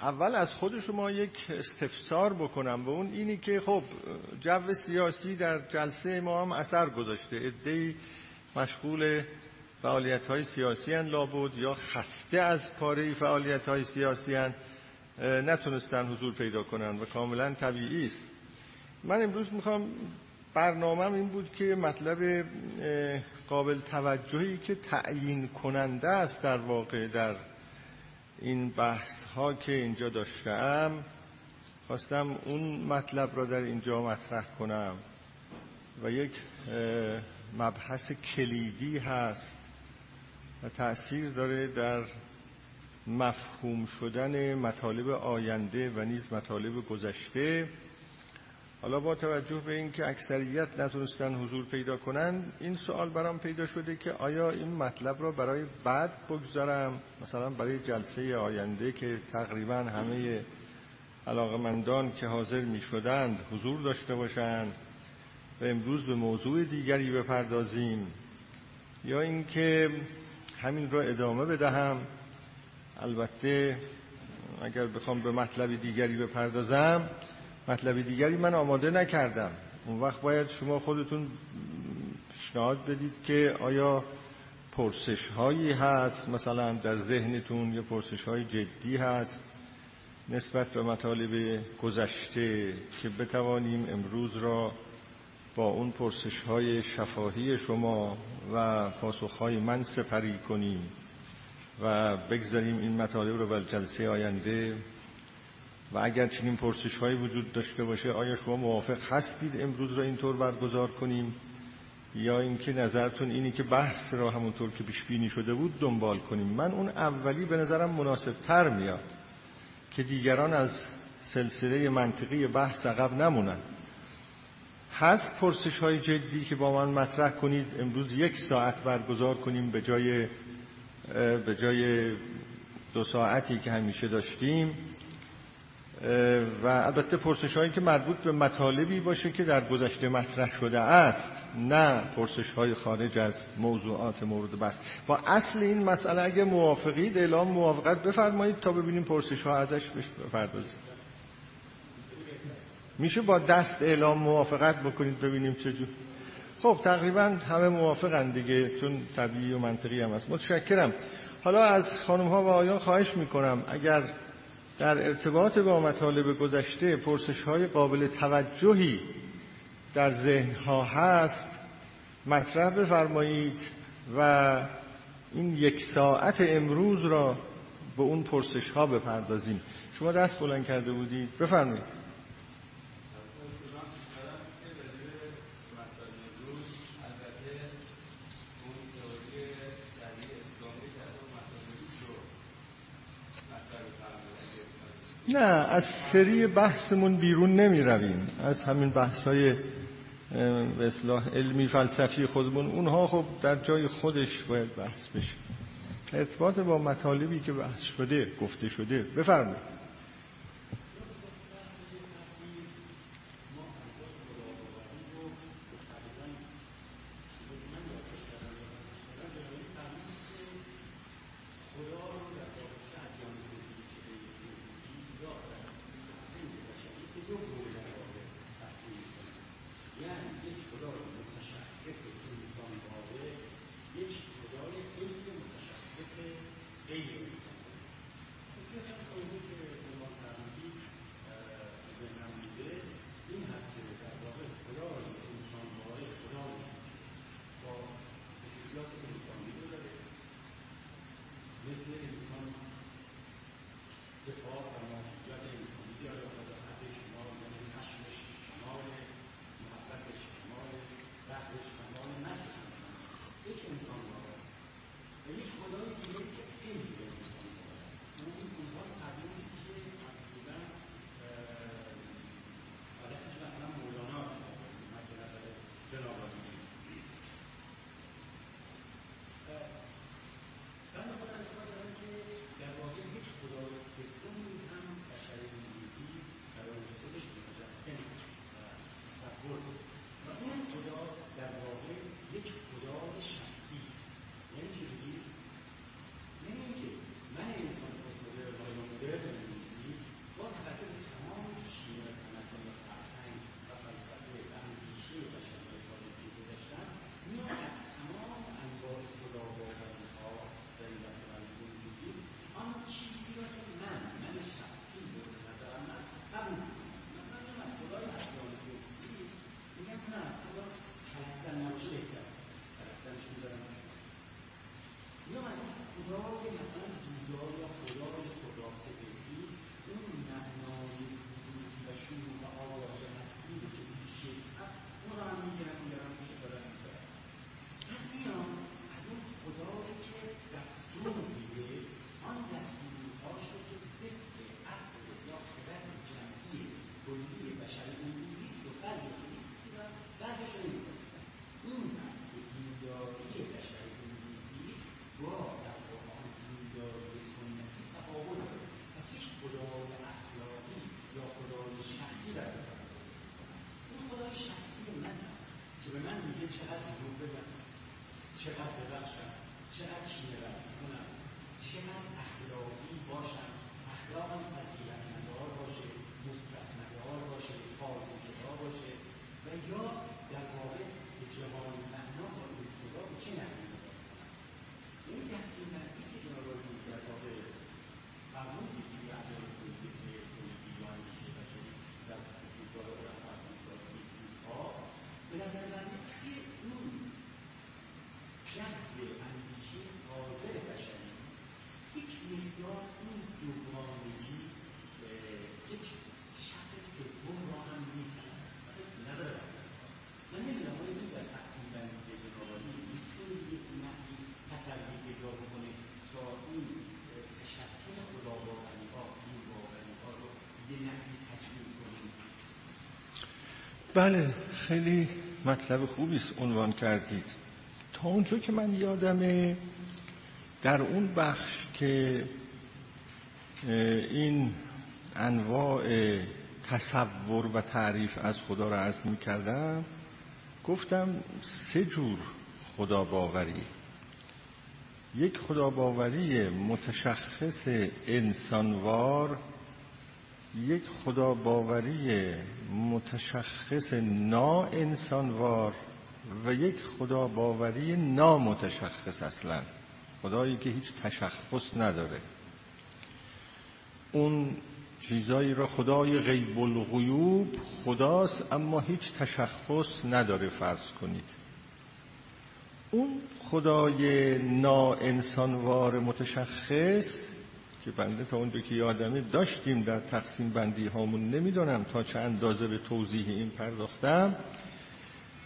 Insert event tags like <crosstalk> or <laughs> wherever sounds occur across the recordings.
اول از خود شما یک استفسار بکنم و اون اینی که خب جو سیاسی در جلسه ما هم اثر گذاشته. ادهی مشغول فعالیت های سیاسی هن لابد یا خسته از پاره فعالیت های سیاسی هن نتونستن حضور پیدا کنن و کاملا طبیعی است. من امروز می‌خوام برنامه این بود که مطلب قابل توجهی که تعیین کننده است در واقع در این بحث ها که اینجا داشتم خواستم اون مطلب را در اینجا مطرح کنم و یک مبحث کلیدی هست و تأثیر داره در مفهوم شدن مطالب آینده و نیز مطالب گذشته. حالا با توجه به اینکه اکثریت نتونستن حضور پیدا کنن این سوال برام پیدا شده که آیا این مطلب را برای بعد بگذارم؟ مثلا برای جلسه آینده که تقریبا همه علاقمندان که حاضر می شدند حضور داشته باشند و امروز به موضوع دیگری بپردازیم یا اینکه همین را ادامه بدهم. البته اگر بخوام به مطلب دیگری بپردازم مطلب دیگری من آماده نکردم. اون وقت باید شما خودتون پیشنهاد بدید که آیا پرسش هایی هست مثلا در ذهنتون یا پرسش های جدی هست نسبت به مطالب گذشته که بتوانیم امروز را با اون پرسش های شفاهی شما و پاسخ های من سپری کنیم و بگذاریم این مطالب رو بر جلسه آینده و اگر چنین پرسش هایی وجود داشته باشه آیا شما موافق هستید امروز را اینطور برگزار کنیم؟ یا اینکه نظرتون اینی که بحث را همونطور که پیش بینی شده بود دنبال کنیم؟ من اون اولی به نظرم مناسب تر میاد که دیگران از سلسله منطقی بحث عقب نمونن. هست پرسش های جدی که با من مطرح کنید. امروز یک ساعت برگزار کنیم به جای به جای دو ساعتی که همیشه داشتیم. و البته پرسش هایی که مربوط به مطالبی باشه که در گذشته مطرح شده است نه پرسش های خارج از موضوعات مورد بحث. با اصل این مسئله اگه موافقید اعلام موافقت بفرمایید تا ببینیم پرسش ها ازش بپردازیم. میشه با دست اعلام موافقت بکنید ببینیم چجور خب تقریبا همه موافقن دیگه چون طبیعی و منطقی هم است متشکرم. حالا از خانم ها و آیان خواهش می‌کنم اگر در ارتباط با مطالب گذشته پرسش های قابل توجهی در ذهن ها هست مطرح بفرمایید و این یک ساعت امروز را به اون پرسش ها بپردازیم. شما دست بلند کرده بودید. بفرمایید. نه از سری بحثمون بیرون نمی رویم از همین بحث های به اصلاح علمی فلسفی خودمون اونها خب در جای خودش باید بحث بشه. ارتباط با مطالبی که بحث شده گفته شده بفرمایید. بله خیلی مطلب خوبی عنوان کردید. تا اونجا که من یادمه در اون بخش که این انواع تصور و تعریف از خدا را عرض می کردم گفتم سه جور خدا باوری یک خدا باوری متشخص انسانوار یک خدا باوری متشخص نا انسانوار و یک خدا باوری نامتشخص اصلا. خدایی که هیچ تشخص نداره. اون چیزایی را خدای غیب الغیوب خداست اما هیچ تشخص نداره فرض کنید. اون خدای نا انسانوار متشخص که بنده تا اونجا که یادمه داشتیم در تقسیم بندی هامون. نمی‌دونم تا چه اندازه به توضیح این پرداختم.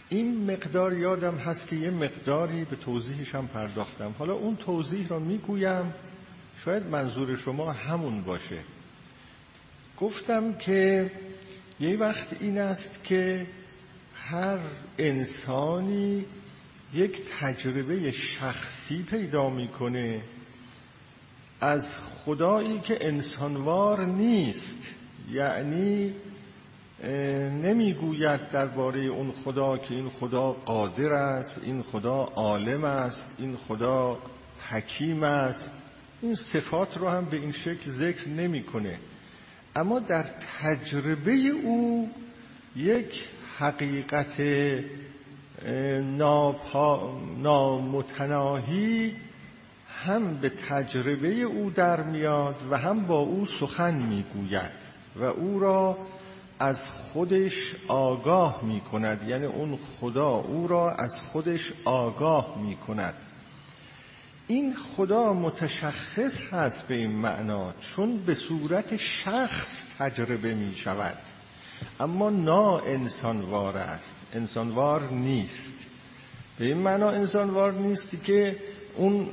این مقدار یادم هست که یه مقداری به توضیحش هم پرداختم. حالا اون توضیح را می‌گویم. شاید منظور شما همون باشه. گفتم که یه وقت این است که هر انسانی یک تجربه شخصی پیدا می‌کنه. از خدایی که انسانوار نیست یعنی نمی‌گوید درباره اون خدا که این خدا قادر است این خدا عالم است این خدا حکیم است. این صفات رو هم به این شکل ذکر نمی‌کنه. اما در تجربه او یک حقیقت نامتناهی هم به تجربه او در میاد و هم با او سخن می‌گوید و او را از خودش آگاه می کند یعنی اون خدا او را از خودش آگاه می کند این خدا متشخص هست به این معنا چون به صورت شخص تجربه می شود اما نا انسانوار است. انسانوار نیست. به این معنا انسانوار نیستی که اون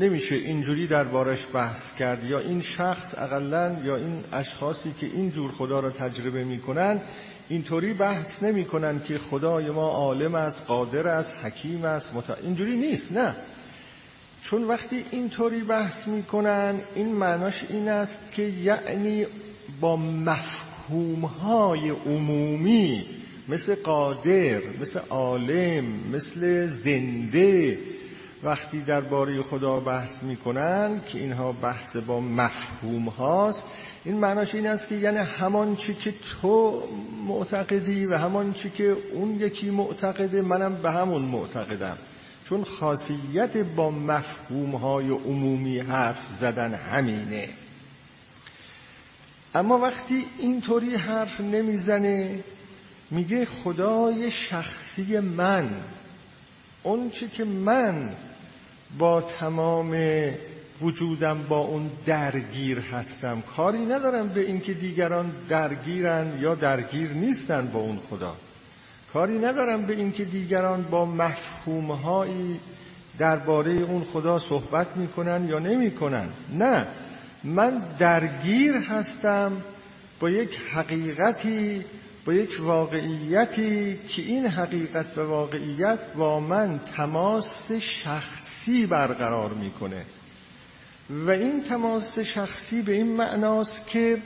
نمیشه اینجوری دربارش بحث کرد یا این شخص اقلا یا این اشخاصی که این جور خدا را تجربه می‌کنن اینطوری بحث نمی‌کنن که خدای ما عالم است قادر است حکیم است مت... اینجوری نیست نه. چون وقتی اینطوری بحث می‌کنن این معناش این است که یعنی با مفهومهای عمومی مثل قادر مثل عالم مثل زنده وقتی درباره خدا بحث می‌کنن که اینها بحث با مفهوم هاست این معناش این است که یعنی همان چی که تو معتقدی و همان چی که اون یکی معتقده منم به همون معتقدم. چون خاصیت با مفهوم های عمومی حرف زدن همینه. اما وقتی اینطوری حرف نمی‌زنه میگه خدای شخصی من اون چی که من با تمام وجودم با اون درگیر هستم. کاری ندارم به اینکه دیگران درگیرن یا درگیر نیستن با اون خدا. کاری ندارم به اینکه دیگران با مفهومهایی درباره اون خدا صحبت می‌کنن یا نمی‌کنن. نه من درگیر هستم با یک حقیقتی با یک واقعیتی که این حقیقت و واقعیت با من تماس شخصی برقرار می‌کنه. و این تماس شخصی به این معناست که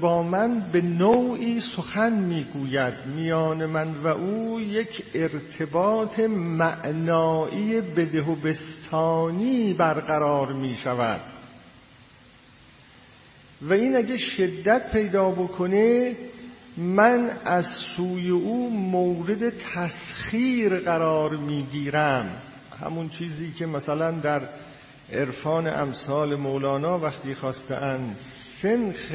با من به نوعی سخن می‌گوید میان من و او یک ارتباط معنایی بده و بستانی برقرار می شود و این اگه شدت پیدا بکنه من از سوی او مورد تسخیر قرار می‌گیرم. همون چیزی که مثلا در عرفان امثال مولانا وقتی خواستند سنخ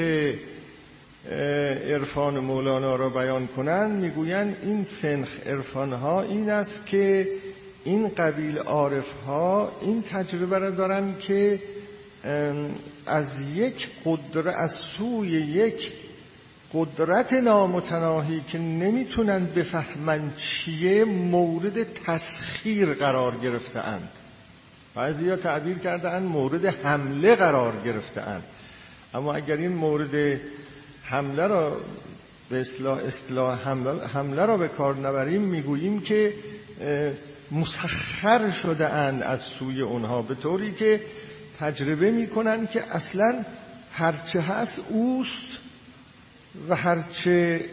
عرفان مولانا را بیان کنند می‌گویند این سنخ عرفان ها این است که این قبیل عارف ها این تجربه را دارن که از یک قدرت از سوی یک قدرت نامتناهی که نمی‌تونن بفهمن چیه مورد تسخیر قرار گرفته اند بعضی ها تعبیر کرده اند مورد حمله قرار گرفته اند اما اگر این مورد حمله را به اصلاح, اصلاح حمله, را به کار نبریم می‌گوییم که مسخر شده اند از سوی اونها. به طوری که تجربه می‌کنن که اصلا هرچه هست اوست و هرچه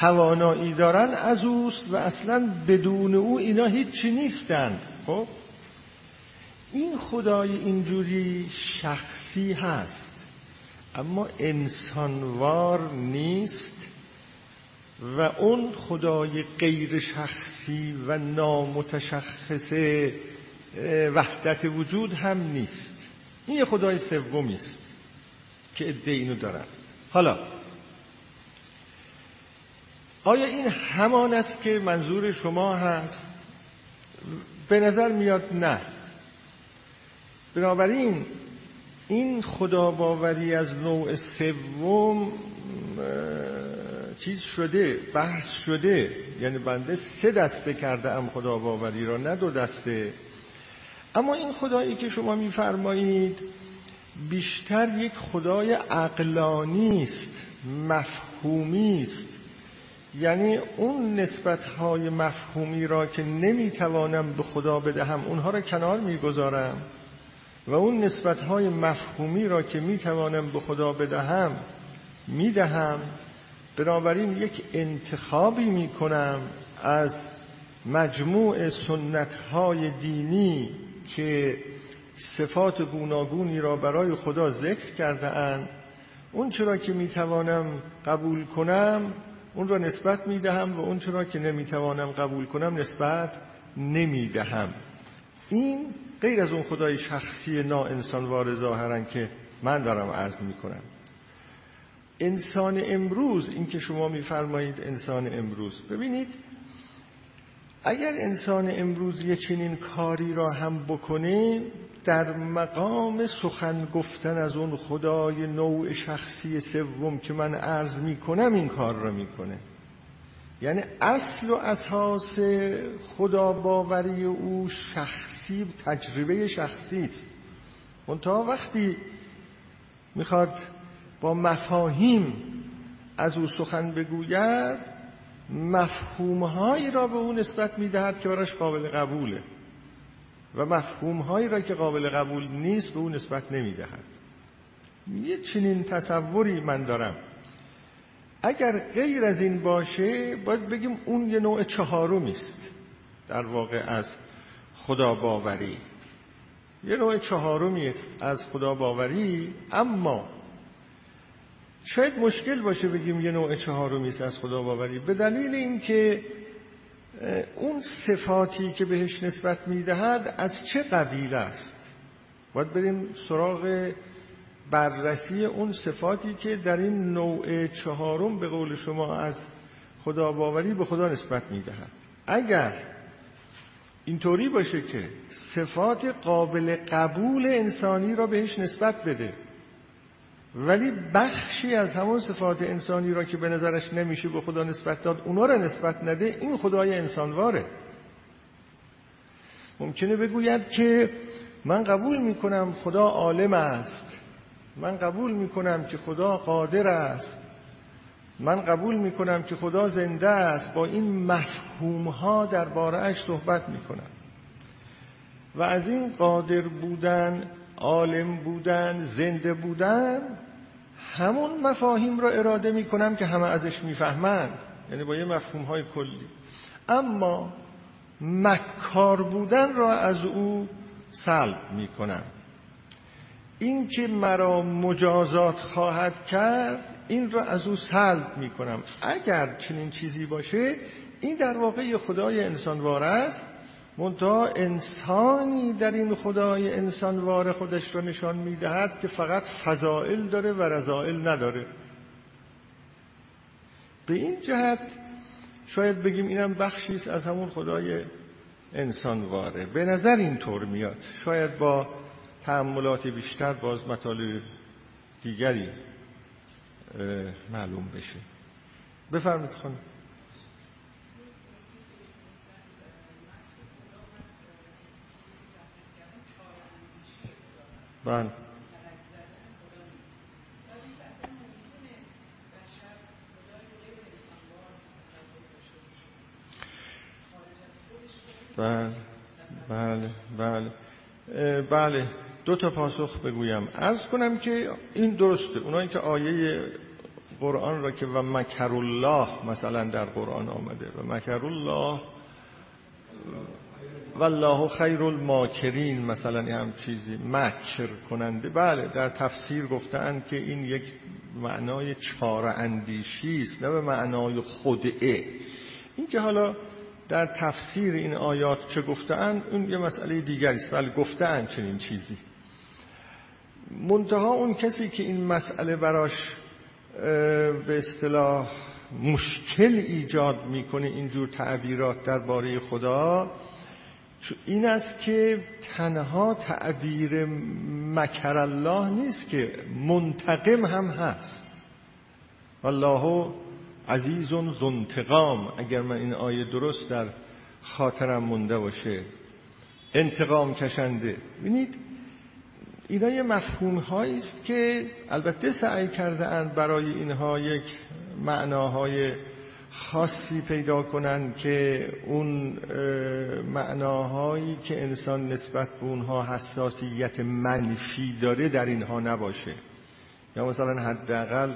توانایی دارن از اوست و اصلا بدون او اینا هیچی نیستن. خب؟ این خدای اینجوری شخصی هست اما انسانوار نیست و اون خدای غیر شخصی و نامتشخص وحدت وجود هم نیست. این یه خدای سومی است که عده اینو دارن. حالا آیا این همان است که منظور شما هست؟ به نظر میاد نه. بنابراین این خدا باوری از نوع سوم چیز شده بحث شده. یعنی بنده سه دسته کرده ام خدا باوری را نه دو دسته. اما این خدایی که شما میفرمایید بیشتر یک خدای عقلانی است مفهومی است. یعنی اون نسبت های مفهومی را که نمی‌توانم به خدا بدهم اونها را کنار می‌گذارم و اون نسبت های مفهومی را که می‌توانم به خدا بدهم می‌دهم. بنابراین یک انتخابی می‌کنم از مجموع سنت های دینی که صفات گوناگونی را برای خدا ذکر کرده اند اون چرا که می‌توانم قبول کنم اون را نسبت می‌دهم و اون چرا که نمی‌توانم قبول کنم نسبت نمی‌دهم. این غیر از اون خدای شخصی نا انسانوار ظاهرا که من دارم عرض می‌کنم. انسان امروز این که شما میفرمایید انسان امروز. ببینید اگر انسان امروز یه چنین کاری را هم بکنه در مقام سخن گفتن از اون خدای نوع شخصی سوم که من عرض می‌کنم این کار را می‌کنه. یعنی اصل و اساس خدا باوری او شخصی تجربه شخصی است. منتها وقتی می‌خواد با مفاهیم از او سخن بگوید مفهومهایی را به او نسبت می‌دهد که براش قابل قبوله. و مفهومهایی را که قابل قبول نیست به او نسبت نمی‌دهد. یه چنین تصوری من دارم. اگر غیر از این باشه باید بگیم اون یه نوع چهارمی است. در واقع از خدا باوری یه نوع چهارمی است از خدا باوری اما شاید مشکل باشه بگیم یه نوع چهارمی است از خدا باوری به دلیل اینکه اون صفاتی که بهش نسبت می‌دهد از چه قبیل است؟ باید بریم سراغ بررسی اون صفاتی که در این نوع چهارم به قول شما از خدا باوری به خدا نسبت می‌دهد. اگر اینطوری باشه که صفات قابل قبول انسانی را بهش نسبت بده ولی بخشی از همون صفات انسانی را که به نظرش نمیشه به خدا نسبت داد اونا را نسبت نده این خدای انسانواره. ممکنه بگوید که من قبول می‌کنم خدا عالم است. من قبول می‌کنم که خدا قادر است. من قبول می‌کنم که خدا زنده است. با این مفهوم ها درباره صحبت می‌کنم. و از این قادر بودن عالم بودن زنده بودن همون مفاهیم را اراده می‌کنم که همه ازش می‌فهمند. یعنی با یه مفهوم های کلی. اما مکار بودن را از او سلب می‌کنم. این که مرا مجازات خواهد کرد این را از او سلب می‌کنم. اگر چنین چیزی باشه این در واقع خدای انسانوار است. منتها انسانی در این خدای انسانوار خودش را نشان می‌دهد که فقط فضائل داره و رضائل نداره. به این جهت شاید بگیم اینم بخشی است از همون خدای انسانواره. به نظر اینطور میاد. شاید با تعملات بیشتر باز مطالب دیگری معلوم بشه. بفرمید خانم. بله. بله بله. بله بله. دو تا پاسخ بگویم. ارز کنم که این درسته. اونایی که آیه قرآن را که و مکر الله مثلا در قرآن آمده و مکر الله والله خیر الماکرین مثلا هم چیزی مکر کننده. بله در تفسیر گفتن که این یک معنای چار اندیشی است نه به معنای خدعه این که حالا در تفسیر این آیات چه گفتن اون یه مسئله دیگری است. ولی گفتن چنین چیزی. منتها اون کسی که این مسئله براش به اصطلاح مشکل ایجاد می‌کنه اینجور تعبیرات درباره خدا این است که تنها تعبیر مکر الله نیست که منتقم هم هست. والله عزیز زنتقام اگر من این آیه درست در خاطرم مونده باشه. انتقام کشنده. ببینید اینا یه مفهوم است که البته سعی کرده اند برای اینها یک معناهای خاصی پیدا کنند که اون معناهایی که انسان نسبت به اونها حساسیت منفی داره در اینها نباشه. یا مثلا حداقل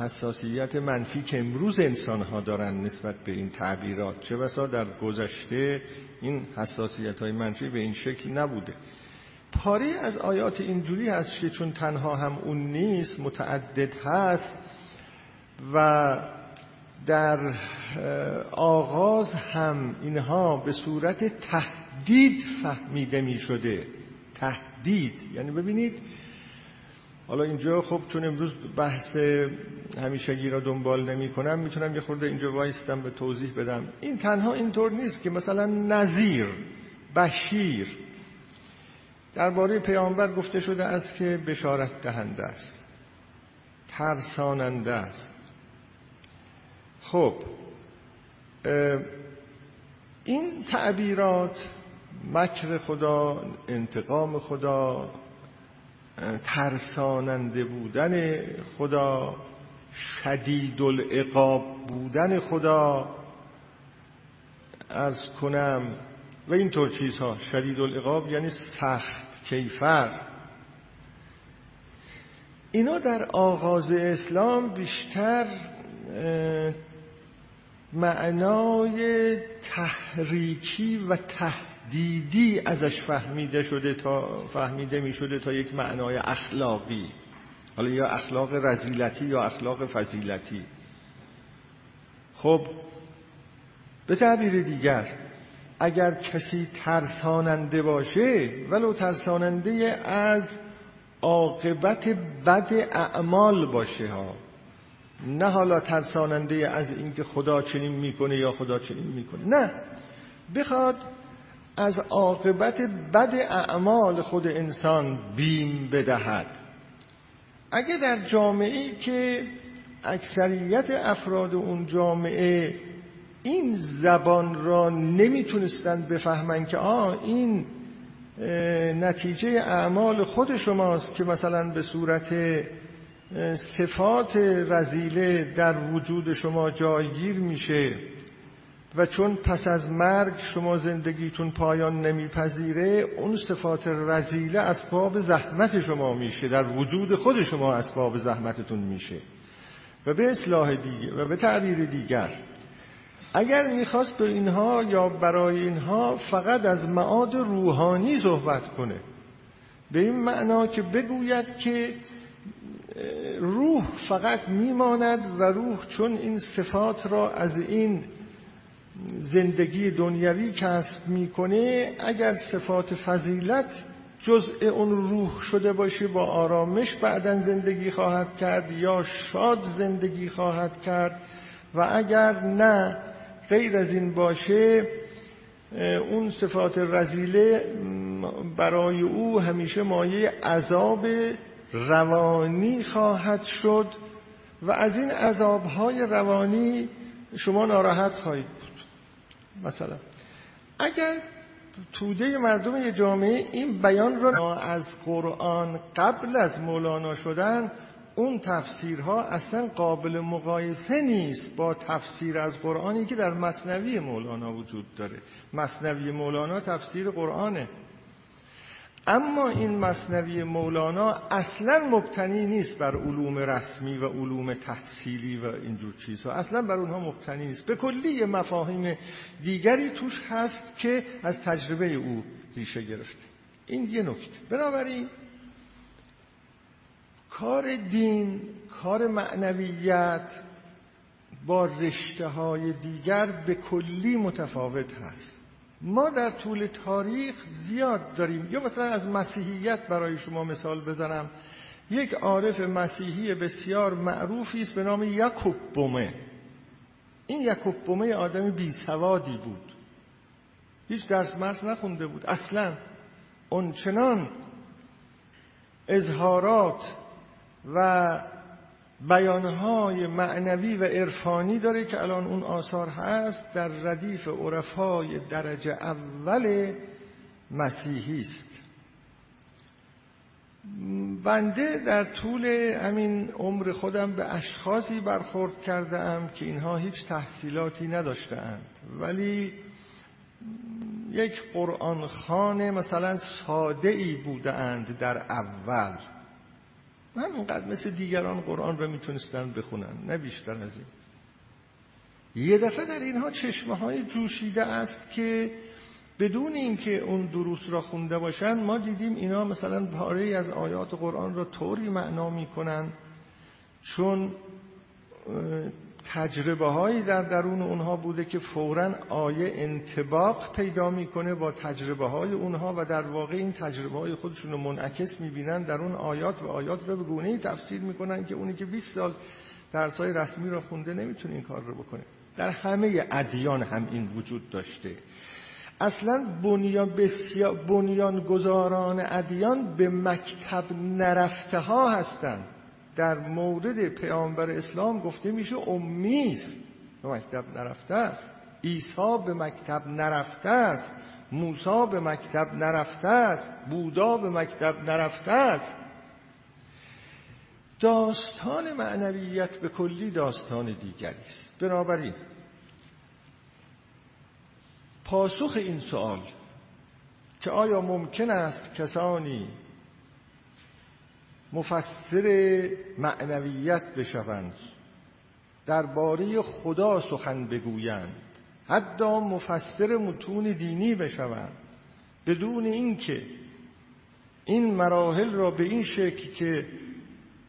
حساسیت منفی که امروز انسان ها دارن نسبت به این تعبیرات چه بسا در گذشته این حساسیت های منفی به این شکل نبوده. پاره از آیات اینجوری هست که چون تنها هم اون نیست متعدد هست و در آغاز هم اینها به صورت تهدید فهمیده می شده تهدید. یعنی ببینید حالا اینجا خب چون امروز بحث همیشگی را دنبال نمی کنم می‌تونم یه خورده اینجا وایستم به توضیح بدم. این تنها اینطور نیست که مثلا نظیر بشیر. درباره پیامبر گفته شده است که بشارت دهنده است. ترساننده است. خب این تعبیرات مکر خدا انتقام خدا ترساننده بودن خدا شدید العقاب بودن خدا ارز کنم و اینطور چیزها. شدید العقاب یعنی سخت کیفر. اینا در آغاز اسلام بیشتر معنای تحریکی و تهدیدی ازش فهمیده شده تا فهمیده می شده تا یک معنای اخلاقی. حالا یا اخلاق رزیلتی یا اخلاق فضیلتی. خب به تعبیر دیگر اگر کسی ترساننده باشه ولو ترساننده از عاقبت بد اعمال باشه ها. نه حالا ترساننده از اینکه خدا چنین می‌کنه یا خدا چنین می‌کنه. نه. بخواد از عاقبت بد اعمال خود انسان بیم بدهد. اگه در جامعه که اکثریت افراد اون جامعه این زبان را نمی‌تونستن بفهمن که آه این نتیجه اعمال خود شماست که مثلا به صورت صفات رزیله در وجود شما جایگیر میشه و چون پس از مرگ شما زندگیتون پایان نمیپذیره اون صفات رزیله اسباب زحمت شما میشه در وجود خود شما اسباب زحمتتون میشه. و به اصلاح دیگه و به تعبیر دیگر اگر می‌خواست به اینها یا برای اینها فقط از معاد روحانی صحبت کنه به این معنا که بگوید که روح فقط میماند و روح چون این صفات را از این زندگی دنیوی کسب می‌کنه اگر صفات فضیلت جزء اون روح شده باشه با آرامش بعدا زندگی خواهد کرد یا شاد زندگی خواهد کرد. و اگر نه غیر از این باشه اون صفات رزیله برای او همیشه مایه عذاب روانی خواهد شد و از این عذابهای روانی شما ناراحت خواهید بود. مثلا اگر توده مردم یه جامعه این بیان را از قرآن قبل از مولانا شدن اون تفسیرها اصلا قابل مقایسه نیست با تفسیر از قرآنی که در مصنوی مولانا وجود داره. مصنوی مولانا تفسیر قرآنه. اما این مصنوی مولانا اصلا مبتنی نیست بر علوم رسمی و علوم تحصیلی و اینجور چیزها. اصلا بر اونها مبتنی نیست. به کلی مفاهیم دیگری توش هست که از تجربه او ریشه گرفته. این یه نکته. بنابراین کار دین کار معنویت با رشته های دیگر به کلی متفاوت هست. ما در طول تاریخ زیاد داریم. یا مثلا از مسیحیت برای شما مثال بزنم. یک عارف مسیحی بسیار معروفی است به نام یکوب بومه. این یکوب بومه آدم بی سوادی بود. هیچ درس مرس نخونده بود. اصلا چنان اظهارات و بیانهای معنوی و عرفانی داره که الان اون آثار هست در ردیف عرفای درجه اول مسیحی است. بنده در طول همین عمر خودم به اشخاصی برخورد کرده ام که اینها هیچ تحصیلاتی نداشتهاند. ولی یک قرآن خانه مثلا ساده ای بودند در اول. همینقدر مثل دیگران قرآن را می‌تونستن بخونن نه بیشتر از این. یه دفعه در اینها چشمه های جوشیده است که بدون اینکه اون دروس را خونده باشن ما دیدیم اینا مثلا پاره از آیات قرآن را طوری معنا می‌کنن چون تجربه هایی در درون اونها بوده که فورا آیه انتباق پیدا می‌کنه با تجربه های اونها و در واقع این تجربه های خودشون رو منعکس می‌بینن در اون آیات و آیات رو به گونه تفسیر می‌کنن که اونی که 20 سال درس های رسمی رو خونده نمی‌تونه این کار رو بکنه. در همه ادیان هم این وجود داشته. اصلا بنیان, بسیار بنیان گذاران ادیان به مکتب نرفته ها هستند. در مورد پیامبر اسلام گفته میشه امی است. به مکتب نرفته است. عیسی به مکتب نرفته است. موسی به مکتب نرفته است. بودا به مکتب نرفته است. داستان معنویت به کلی داستان دیگری است. بنابراین پاسخ این سوال که آیا ممکن است کسانی مفسر معنویت بشوند. درباره خدا سخن بگویند. حتی مفسر متون دینی بشوند. بدون اینکه این مراحل را به این شکل که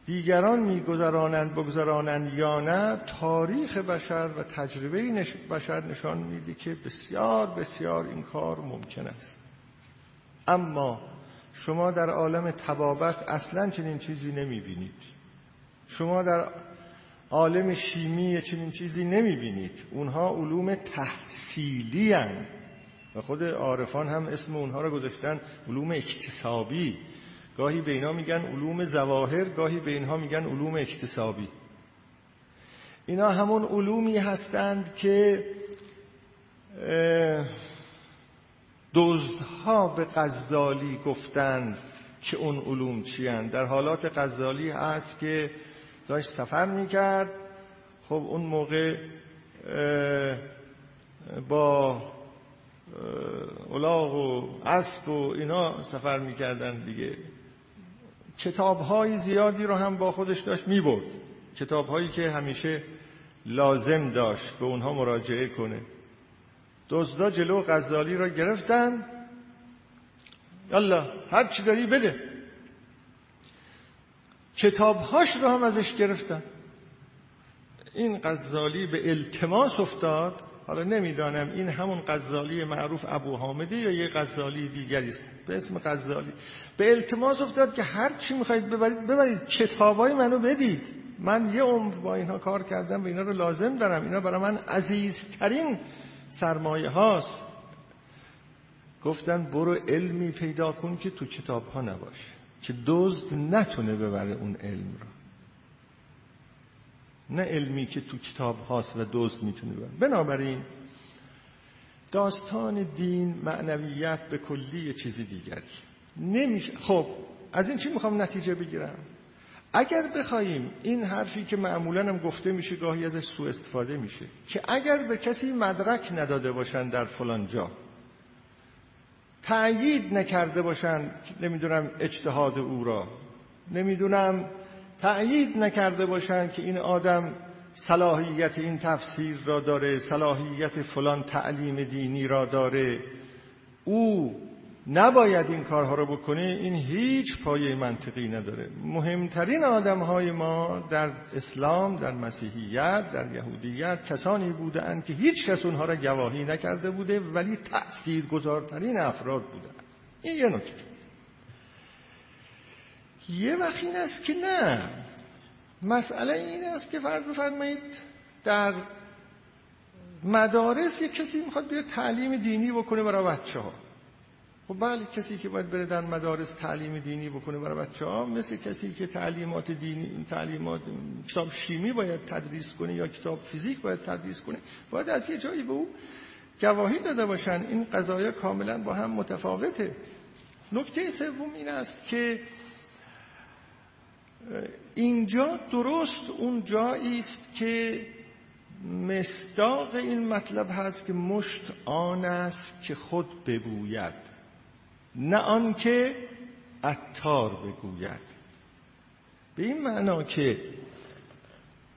دیگران میگذرانند بگذرانند یا نه تاریخ بشر و تجربه بشر نشان میده که بسیار بسیار این کار ممکن است. اما شما در عالم تبابت اصلا چنین چیزی نمی‌بینید. شما در عالم شیمی چنین چیزی نمی‌بینید. اونها علوم تحصیلی هن. و خود عارفان هم اسم اونها رو گذاشتن علوم اکتسابی. گاهی به اینا میگن علوم زواهر گاهی به اینها میگن علوم اکتسابی. اینا همون علومی هستند که دزدها به غزالی گفتند که اون علوم چی در حالات غزالی هست که داشت سفر می‌کرد. خب اون موقع با الاغ و اسب و اینا سفر می‌کردن دیگه. کتاب زیادی رو هم با خودش داشت می‌برد. کتاب هایی که همیشه لازم داشت به اونها مراجعه کنه. دزدا جلو غزالی را گرفتن. یالا هر چی داری بده. کتابهاش رو هم ازش گرفتن. این غزالی به التماس افتاد. حالا نمی‌دانم این همون غزالی معروف ابو حامدی یا یه غزالی دیگری است. به اسم غزالی. به التماس افتاد که هر چی می‌خواید ببرید ببرید. کتابای منو بدید. من یه عمر با اینها کار کردم و اینا رو لازم دارم. اینا برای من عزیزترین سرمایه هاست. گفتن برو علمی پیدا کن که تو کتاب ها نباشه که دزد نتونه ببره اون علم رو. نه علمی که تو کتاب هاست و دزد می‌تونه ببره. بنابراین داستان دین معنویت به کلی چیزی دیگری. نمیشه خب از این چی می‌خوام نتیجه بگیرم؟ اگر بخوایم این حرفی که معمولا هم گفته میشه گاهی ازش سوء استفاده میشه که اگر به کسی مدرک نداده باشن در فلان جا تأیید نکرده باشن نمی‌دونم اجتهاد او را نمی‌دونم تأیید نکرده باشن که این آدم صلاحیت این تفسیر را داره صلاحیت فلان تعلیم دینی را داره او نباید این کارها رو بکنه این هیچ پایه منطقی نداره. مهمترین آدم های ما در اسلام در مسیحیت در یهودیت کسانی بودند که هیچ کس اونها را گواهی نکرده بوده ولی تأثیر گذارترین افراد بودند. این یه نکته. یه وقت این است که نه. مسئله این است که فرض بفرمایید در مدارس یک کسی می‌خواد بیاد تعلیم دینی بکنه برای بچه ها خب بله کسی که باید بره در مدارس تعلیم دینی بکنه برای بچه ها مثل کسی که تعلیمات دینی تعلیمات کتاب شیمی باید تدریس کنه یا کتاب فیزیک باید تدریس کنه باید از یه جایی به او گواهی داده باشن. این قضایا کاملا با هم متفاوته. نکته سوم این است که اینجا درست اون جایی است که مستاق این مطلب هست که مشت آن است که خود ببوید. نه آنکه عطار بگوید. به این معنا که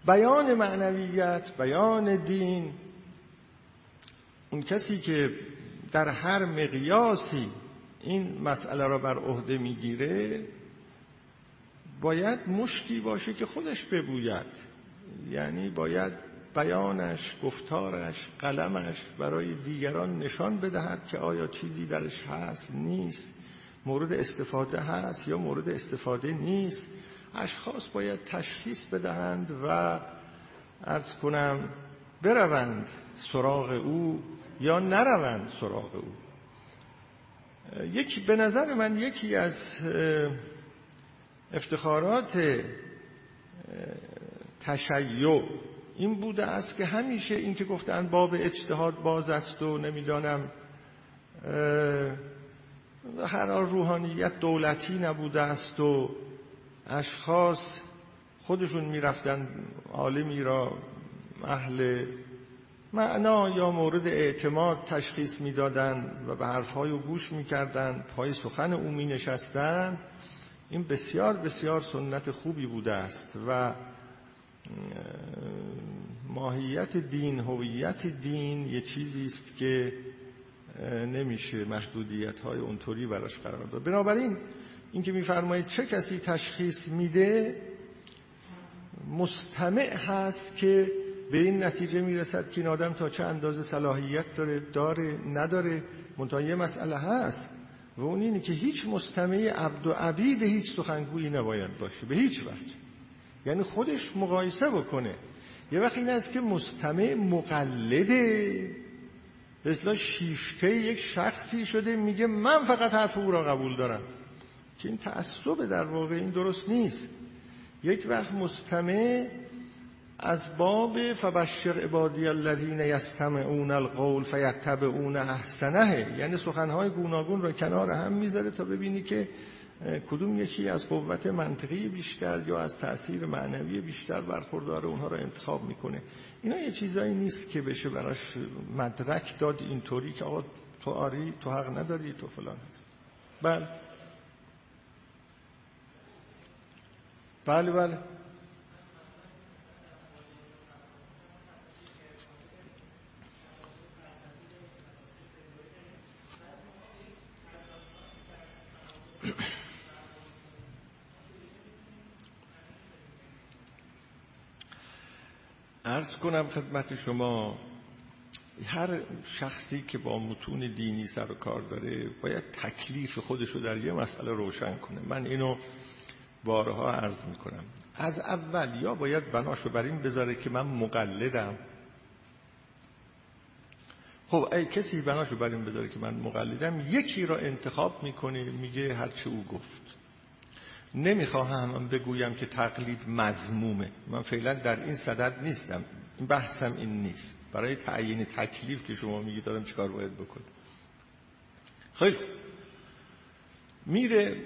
بیان معنویت بیان دین اون کسی که در هر مقیاسی این مسئله را بر عهده می‌گیره باید مشتی باشه که خودش ببوید یعنی باید بیانش گفتارش قلمش برای دیگران نشان بدهد که آیا چیزی درش هست نیست. مورد استفاده هست یا مورد استفاده نیست. اشخاص باید تشخیص بدهند و ارز کنم بروند سراغ او یا نروند سراغ او. یکی به نظر من یکی از افتخارات تشیع این بوده است که همیشه این که گفتن باب اجتهاد باز است و نمی‌دانم هر روحانیت دولتی نبوده است و اشخاص خودشون می‌رفتن عالمی را اهل معنا یا مورد اعتماد تشخیص می‌دادند و به حرفهای او گوش می‌کردند پای سخن او می نشستند این بسیار بسیار سنت خوبی بوده است و ماهیت دین هویت دین یه چیزی است که نمیشه محدودیت های اونطوری براش قرار داد. بنابراین اینکه میفرمایید چه کسی تشخیص میده مستمع هست که به این نتیجه می‌رسد که این آدم تا چه اندازه صلاحیت داره داره نداره. منتها یه مسئله هست و اون اینه که هیچ مستمع عبد و عبید هیچ سخنگویی نباید باشه به هیچ وجه. یعنی خودش مقایسه بکنه. یه وقت این است که مستمع مقلده. اصلا شیفته یک شخصی شده میگه من فقط حرف او را قبول دارم. که این تعصب در واقع این درست نیست. یک وقت مستمع از باب فبشر عبادی الذین یستمعون القول فیتبعون احسنه. یعنی سخنهای گوناگون را کنار هم می‌ذاره تا ببینی که کدوم یکی از قوت منطقی بیشتر یا از تاثیر معنوی بیشتر برخوردار اونها را انتخاب می‌کنه؟ اینا یه چیزایی نیست که بشه براش مدرک داد اینطوری که آقا تو آری تو حق نداری تو فلان هست. بله. بله بله. ارز کنم خدمت شما هر شخصی که با متون دینی سر و کار داره باید تکلیف خودش رو در یه مسئله روشن کنه. من اینو بارها عرض می‌کنم. از اول یا باید بناشو بر این بذاره که من مقلدم. خب ای کسی بناشو بر این بذاره که من مقلدم یکی را انتخاب می‌کنه میگه هرچه او گفت. نمی‌خواهم بگویم که تقلید مزمومه من فعلا در این صدد نیستم. این بحثم این نیست. برای تعیین تکلیف که شما میگید دادم چیکار باید بکن خیلی میره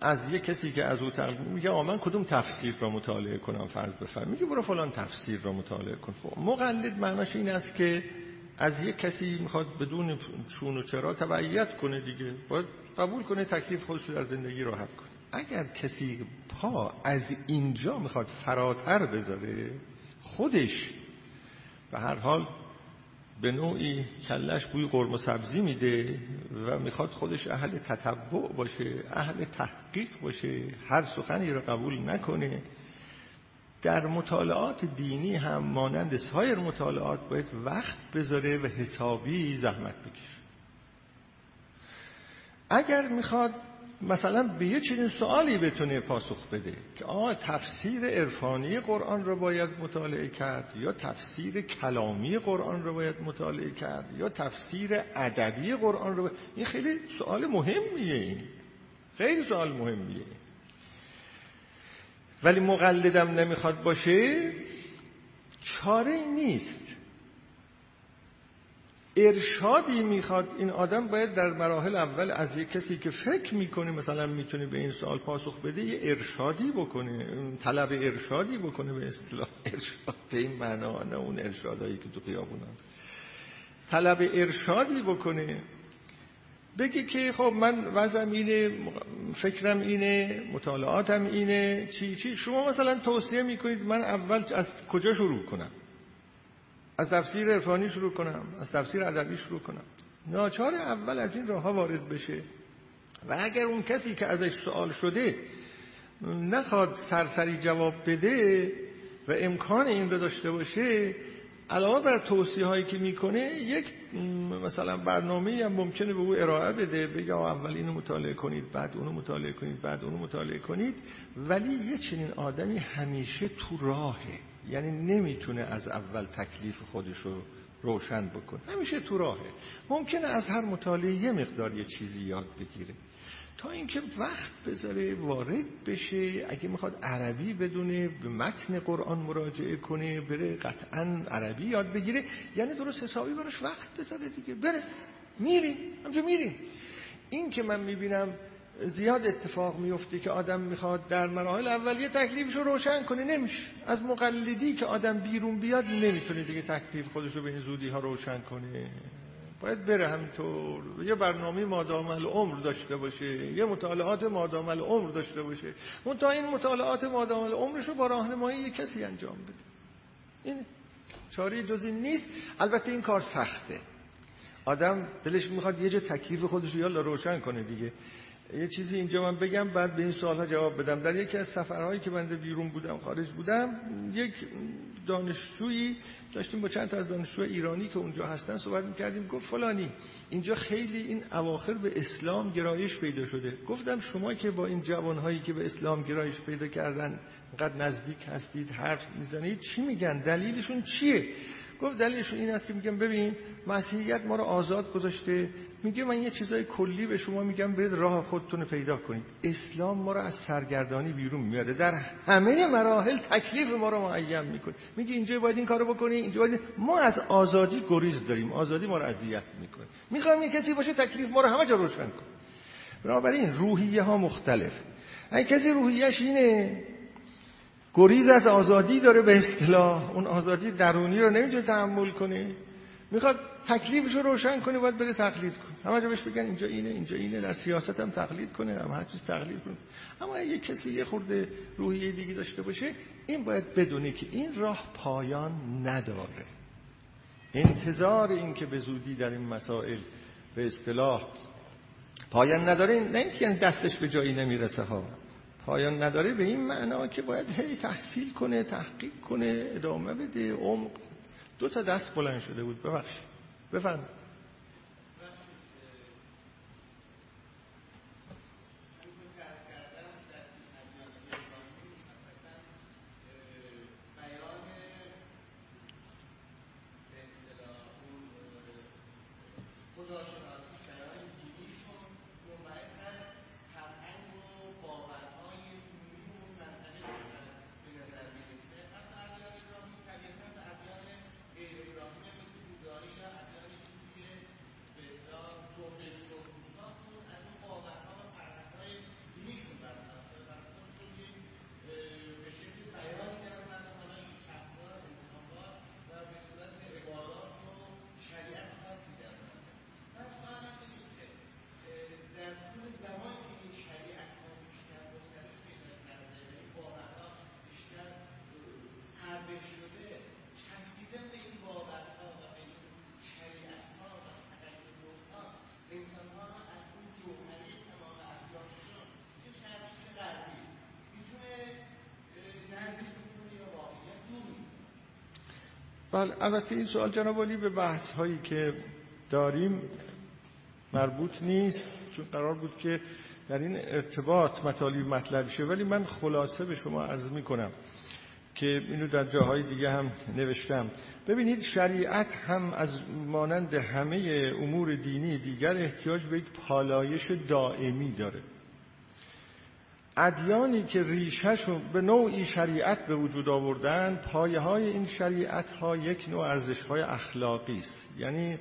از یه کسی که از او تقلید میگه آ من کدوم تفسیر را مطالعه کنم فرض بفرم میگه برو فلان تفسیر را مطالعه کن. خب مقلد معناش این است که از یک کسی می‌خواد بدون چون و چرا تبعیت کنه دیگه. باید قبول کنه تکلیف خودش در زندگی راحت کنه. اگر کسی پا از اینجا می‌خواد فراتر بذاره خودش به هر حال به نوعی کلش بوی قرم و سبزی میده و می‌خواد خودش اهل تتبع باشه اهل تحقیق باشه هر سخنی رو قبول نکنه. در مطالعات دینی هم مانند سایر مطالعات باید وقت بذاره و حسابی زحمت بکشه. اگر می‌خواد مثلا به یه چنین سوالی بتونه پاسخ بده که آه تفسیر عرفانی قرآن رو باید مطالعه کرد یا تفسیر کلامی قرآن رو باید مطالعه کرد یا تفسیر ادبی قرآن رو باید... این خیلی سوال مهمیه این. خیلی سوال مهمیه. ولی مقلدم نمی‌خواد باشه چاره نیست. ارشادی می‌خواد این آدم باید در مراحل اول از یک کسی که فکر می‌کنه مثلا می‌تونه به این سوال پاسخ بده یه ارشادی بکنه طلب ارشادی بکنه به اصطلاح. <laughs> ارشاد به این معنا نه اون ارشادایی که تو خیابون طلب ارشادی بکنه. بگی که خب من وضعم اینه فکرم اینه مطالعاتم اینه چی چی. شما مثلا توصیه می‌کنید من اول از کجا شروع کنم؟ از تفسیر عرفانی شروع کنم از تفسیر ادبی شروع کنم. ناچار اول از این راه ها وارد بشه. و اگر اون کسی که ازش سوال شده نخواد سرسری جواب بده و امکان این رو داشته باشه علاوه بر توصیه هایی که می‌کنه یک مثلا برنامه هم ممکنه به او ارائه بده بگه اول اینو مطالعه کنید بعد اونو مطالعه کنید بعد اونو مطالعه کنید. ولی یه چنین آدمی همیشه تو راهه. یعنی نمی‌تونه از اول تکلیف خودش رو روشن بکنه. همیشه تو راهه. ممکنه از هر مطالعه یه مقدار یه چیزی یاد بگیره. تا اینکه وقت بذاره وارد بشه. اگه می‌خواد عربی بدونه به متن قرآن مراجعه کنه بره قطعا عربی یاد بگیره. یعنی درست حسابی براش وقت بذاره دیگه. بره. میریم. همجا میریم. این که من می‌بینم زیاد اتفاق میفته که آدم می‌خواد در مراحل اولیه تکلیفش رو روشن کنه. نمیشه. از مقلدی که آدم بیرون بیاد نمی‌تونه دیگه تکلیف خودش رو به این زودی ها روشن کنه. باید بره همینطور. یه برنامه مادام العمر داشته باشه. یه مطالعات مادام العمر داشته باشه. منتها این مطالعات مادام العمرش رو با راهنمایی یه کسی انجام بده. این چاره جزی نیست. البته این کار سخته. آدم دلش می‌خواد یه جا تکلیف خودش رو یالا روشن کنه دیگه. یه چیزی اینجا من بگم بعد به این سوالها جواب بدم. در یکی از سفرهایی که بنده بیرون بودم خارج بودم یک دانشجویی داشتیم با چند تا از دانشجو ایرانی که اونجا هستن صحبت می‌کردیم. گفت فلانی اینجا خیلی این اواخر به اسلام گرایش پیدا شده. گفتم شما که با این جوانهایی که به اسلام گرایش پیدا کردن قد نزدیک هستید حرف می‌زنید چی میگن؟ دلیلشون چیه؟ گفت دلیلش این است که میگم ببین مسیحیت ما رو آزاد گذاشته. میگه من یه چیزای کلی به شما میگم برید راه خودتون رو پیدا کنید. اسلام ما رو از سرگردانی بیرون میاره. در همه مراحل تکلیف ما رو معین می‌کنه. میگه اینجا باید این کارو بکنی اینجا باید ما از آزادی گریز داریم. آزادی ما رو اذیت می‌کنه. می‌خوام یه کسی باشه تکلیف ما رو همه جا روشن کنه. بنابراین روحیه ها مختلف. اگه کسی روحیش اینه گریز از آزادی داره به اصطلاح. اون آزادی درونی رو نمی‌تونه تحمل کنه می‌خواد تکلیفش رو روشن کنه باید بره تقلید کنه همه جا بهش بگن اینجا اینه اینجا اینه. در سیاست هم تقلید کنه هم هر چیز تقلید کنه. اما اگه کسی یه خورده روحیه دیگه داشته باشه این باید بدونه که این راه پایان نداره. انتظار این که به زودی در این مسائل به اصطلاح پایان نداره نه اینکه یعنی دستش به جایی نمی‌رسه ها. پایان نداره به این معنا که باید هی تحصیل کنه تحقیق کنه ادامه بده عمق. دو تا دست بلند شده بود ببخشید. بفرمایید. بله البته این سوال جناب علی به بحث هایی که داریم مربوط نیست چون قرار بود که در این ارتباط مطالب مطلب شه. ولی من خلاصه به شما عرض می کنم که اینو در جاهای دیگه هم نوشتم. ببینید شریعت هم از مانند همه امور دینی دیگر احتیاج به یک پالایش دائمی داره. ادیانی که ریشهشون به نوعی شریعت به وجود آوردن پایه های این شریعت ها یک نوع ارزش های اخلاقی است. یعنی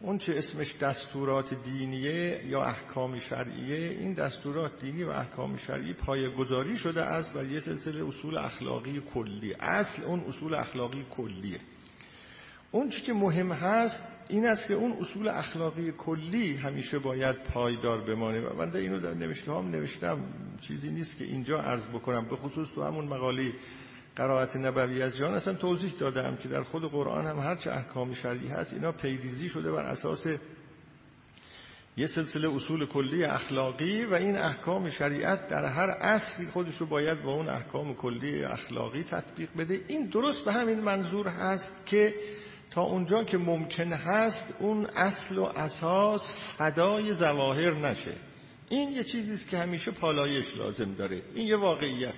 اون چه اسمش دستورات دینیه یا احکام شرعیه این دستورات دینی و احکام شرعی پایه گذاری شده است بر یه سلسله اصول اخلاقی کلی. اصل اون اصول اخلاقی کلیه. اون که مهم هست این است که اون اصول اخلاقی کلی همیشه باید پایدار بمانه. و من اینو در نوشته هم نوشتم. چیزی نیست که اینجا عرض بکنم. به خصوص تو همون مقاله قرائت نبوی از جان اصلا توضیح دادم که در خود قرآن هم هرچه احکام شرعی هست اینا پیریزی شده بر اساس یه سلسله اصول کلی اخلاقی و این احکام شریعت در هر اصلی خودش رو باید با اون احکام کلی اخلاقی تطبیق بده. این درست به همین منظور هست که تا اونجا که ممکن هست اون اصل و اساس فدای زواهر نشه. این یه چیزی است که همیشه پالایش لازم داره. این یه واقعیت.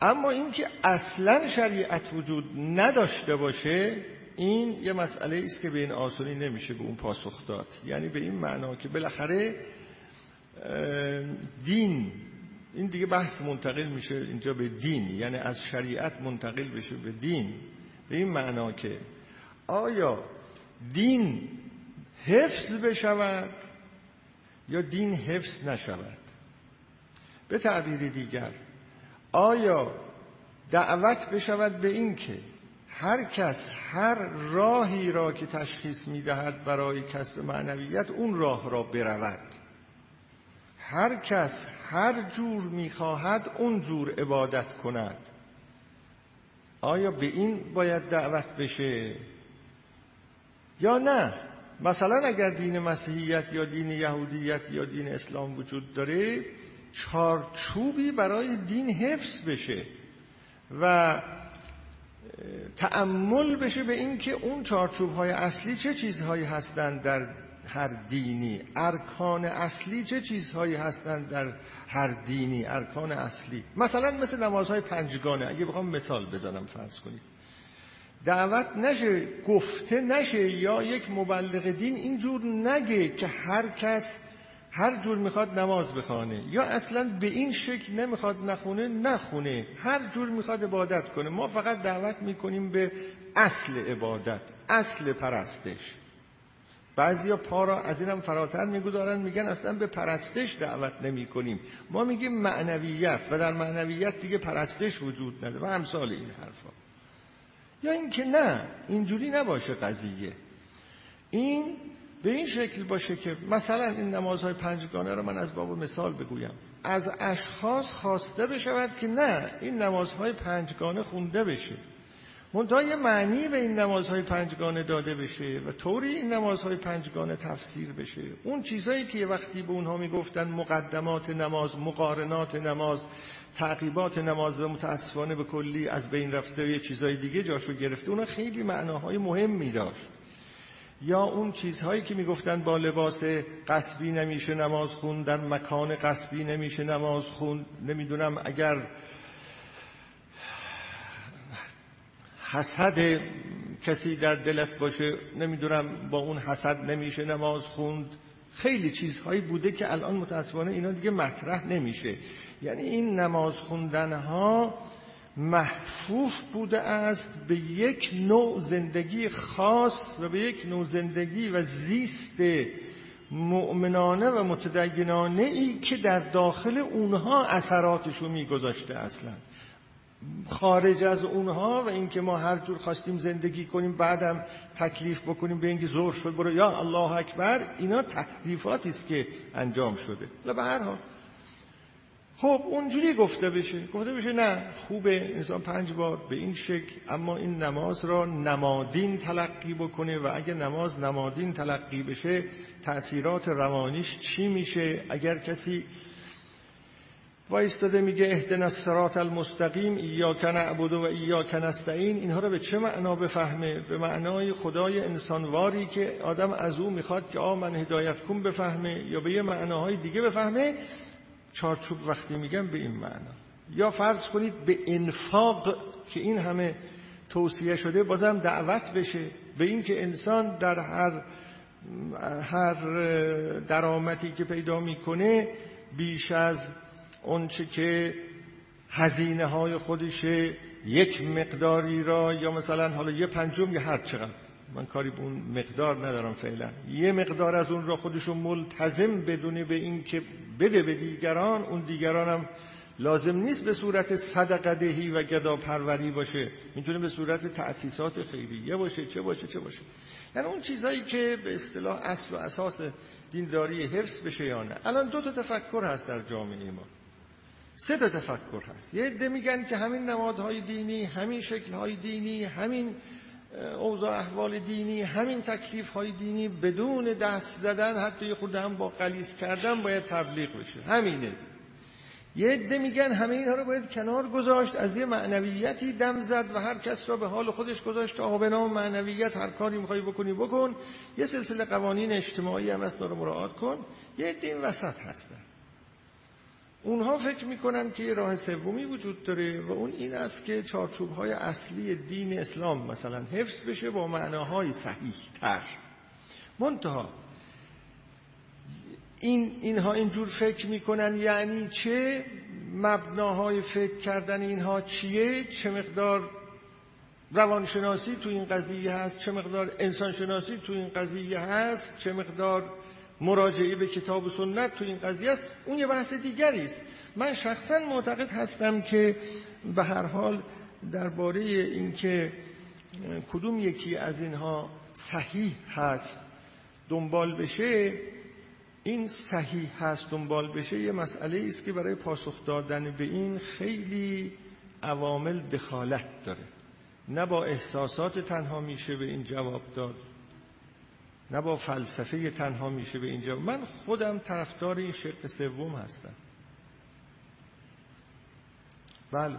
اما اینکه اصلا شریعت وجود نداشته باشه این یه مسئله است که به این آسانی نمیشه به اون پاسخ داد. یعنی به این معنا که بالاخره دین این دیگه بحث منتقل میشه اینجا به دین. یعنی از شریعت منتقل بشه به دین. به این معنا که آیا دین حفظ بشود یا دین حفظ نشود؟ به تعبیر دیگر آیا دعوت بشود به این که هر کس هر راهی را که تشخیص می‌دهد برای کسب معنویت اون راه را برود؟ هر کس هر جور می‌خواهد اون جور عبادت کند. آیا به این باید دعوت بشه؟ یا نه؟ مثلا اگر دین مسیحیت یا دین یهودیت یا دین اسلام وجود داره چارچوبی برای دین حفظ بشه و تأمل بشه به اینکه اون چارچوب های اصلی چه چیزهایی هستند در هر دینی. ارکان اصلی چه چیزهایی هستند در هر دینی؟ ارکان اصلی. مثلا مثل نمازهای پنجگانه. اگه بخوام مثال بزنم فرض کنید. دعوت نشه گفته نشه یا یک مبلغ دین اینجور نگه که هر کس هر جور می‌خواد نماز بخوانه. یا اصلا به این شکل نمی‌خواد نخونه نخونه. هر جور می‌خواد عبادت کنه. ما فقط دعوت می‌کنیم به اصل عبادت اصل پرستش. بعضیا پا را از اینم فراتر می‌گذارن میگن اصلا به پرستش دعوت نمی کنیم ما میگیم معنویت و در معنویت دیگه پرستش وجود نداره. و امثال این حرفا. یا اینکه نه اینجوری نباشه قضیه. این به این شکل باشه که مثلا این نمازهای پنجگانه رو من از باب مثال بگویم. از اشخاص خواسته بشود که نه این نمازهای پنجگانه خونده بشه. منتها یه معنی به این نمازهای پنجگانه داده بشه و طوری این نمازهای پنجگانه تفسیر بشه. اون چیزایی که یه وقتی به اونها می‌گفتن مقدمات نماز مقارنات نماز تعقیبات نماز و متاسفانه به کلی از بین رفته و یه چیزای دیگه جاشو گرفته اونا خیلی معناهای مهمی داشت یا اون چیزهایی که می‌گفتن با لباس قصبی نمیشه نماز خون در مکان قصبی نمیشه نماز خون نمی‌دونم اگر حسد کسی در دلت باشه نمی‌دونم با اون حسد نمیشه نماز خوند. خیلی چیزهایی بوده که الان متاسفانه اینا دیگه مطرح نمیشه. یعنی این نماز خوندن ها محفوف بوده است به یک نوع زندگی خاص و به یک نوع زندگی و زیست مؤمنانه و متدینانه ای که در داخل اونها اثراتشو میگذاشته اصلا. خارج از اونها و اینکه ما هر جور خواستیم زندگی کنیم بعدم تکلیف بکنیم به اینکه زور شد برو. یا الله اکبر اینا تکلیفاتی است که انجام شده. به هر حال. خب اونجوری گفته بشه. گفته بشه نه خوبه انسان پنج بار به این شکل اما این نماز را نمادین تلقی بکنه و اگه نماز نمادین تلقی بشه تأثیرات روانیش چی میشه؟ اگر کسی وایستاده میگه اهدنا الصراط المستقیم ایاک نعبد و ایاک نستعین. اینها رو به چه معنا بفهمه؟ به معنای خدای انسانواری که آدم از او می‌خواد که آ من هدایت کن بفهمه یا به یه معناهای دیگه بفهمه. چارچوب وقتی میگم به این معنا. یا فرض کنید به انفاق که این همه توصیه شده بازم دعوت بشه به اینکه انسان در هر هر درآمدی که پیدا می‌کنه بیش از اونچه که هزینه های خودشه یک مقداری را یا مثلا حالا یه پنجم یا هر چقدر. من کاری به اون مقدار ندارم فعلا. یه مقدار از اون را خودشون ملتزم بدونه به این که بده به دیگران اون دیگران هم لازم نیست به صورت صدقه دهی و گدا پروری باشه. می‌تونه به صورت تأسیسات خیریه باشه. چه باشه چه باشه. یعنی اون چیزایی که به اصطلاح اصل و اساس دینداری حفظ بشه یا نه. الان دو تا تفکر هست در جامعه ما. سه تا تفکر هست. یه عده میگن که همین نمادهای دینی همین شکلهای دینی همین اوضاع احوال دینی همین تکلیف های دینی بدون دست زدن حتی خود هم با قلیز کردن باید تبلیغ بشه. همینه. یه عده میگن همه اینها رو باید کنار گذاشت از یه معنویتی دم زد و هر کس را به حال خودش گذاشت آقا به نام معنویت هر کاری می‌خوای بکنی بکن. یه سلسله قوانین اجتماعی هم رو مراعات کن. یه عده این وسط هستن. اونها فکر می‌کنن که یه راه سومی وجود داره و اون این است که چارچوب های اصلی دین اسلام مثلا حفظ بشه با معناهای صحیح تر منتها این اینها اینجور فکر می‌کنن یعنی چه مبناهای فکر کردن اینها چیه؟ چه مقدار روانشناسی تو این قضیه هست؟ چه مقدار انسانشناسی تو این قضیه هست؟ چه مقدار مراجعه به کتاب و سنت تو این قضیه است. اون یه بحث دیگری است. من شخصا معتقد هستم که به هر حال درباره اینکه کدوم یکی از اینها صحیح هست دنبال بشه این صحیح هست دنبال بشه یه مسئله است که برای پاسخ دادن به این خیلی عوامل دخالت داره. نه با احساسات تنها میشه به این جواب داد. نه با فلسفه تنها میشه به اینجا. من خودم طرفدار این شرق سوم هستم. بله.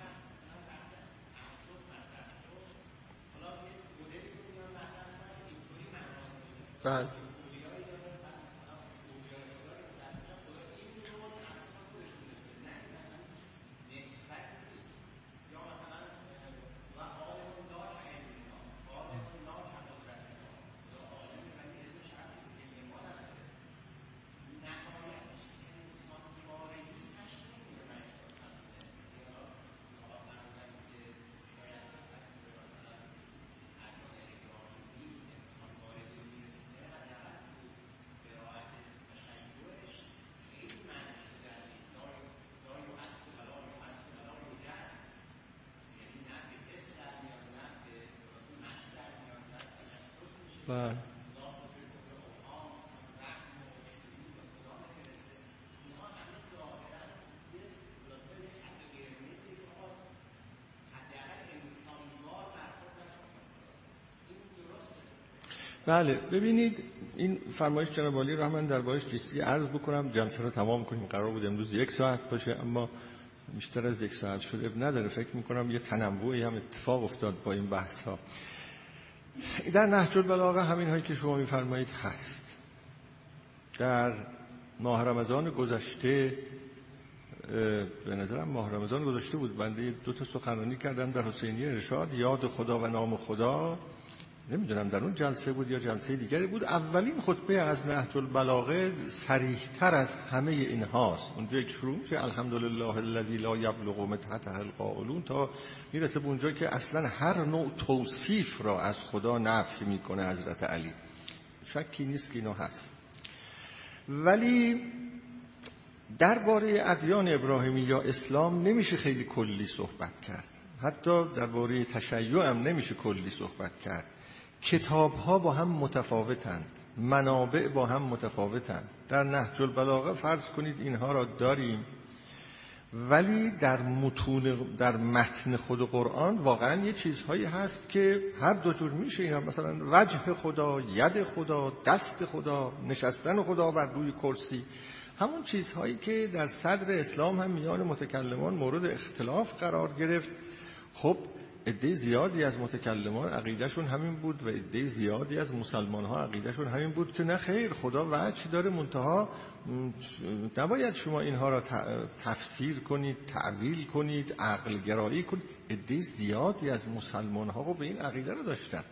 بله بله. بله ببینید این فرمایش جناب عالی رو من دربارش چیزی عرض بکنم. جلسه رو تمام کنیم. قرار بود امروز یک ساعت باشه اما بیشتر از یک ساعت شده نداره. فکر می‌کنم یه تنوعی هم اتفاق افتاد با این بحث ها در نهج البلاغه همین هایی که شما میفرمایید هست. در ماه رمضان گذشته به نظرم ماه رمضان گذشته بود. بنده دو تا سخنرانی کردم. در حسینی ارشاد یاد خدا و نام خدا. نمی‌دونم در اون جلسه بود یا جلسه دیگری بود. اولین خطبه از نهج البلاغه تر از همه این هاست اونجا یک شروع میشه. الحمدلله الذی لا یبلغ متحته القائلون تا می‌رسه به اونجا که اصلا هر نوع توصیف را از خدا نفی می‌کنه حضرت علی. شکی نیست که اینو هست. ولی درباره ادیان ابراهیمی یا اسلام نمیشه خیلی کلی صحبت کرد. حتی درباره تشیع هم نمیشه کلی صحبت کرد. کتاب ها با هم متفاوتند. منابع با هم متفاوتند. در نهج البلاغه فرض کنید اینها را داریم. ولی در متون در متن خود قرآن واقعا یه چیزهایی هست که هر دو جور میشه. اینا مثلا وجه خدا ید خدا دست خدا نشستن خدا بر روی کرسی. همون چیزهایی که در صدر اسلام هم میان متکلمان مورد اختلاف قرار گرفت. خب عده زیادی از متکلمان عقیدهشون همین بود و عده زیادی از مسلمان ها عقیدهشون همین بود که نه خیر خدا وجه داره منتها نباید شما اینها را تفسیر کنید تعویل کنید عقل گرایی کنید. عده زیادی از مسلمان ها رو به این عقیده رو داشتن.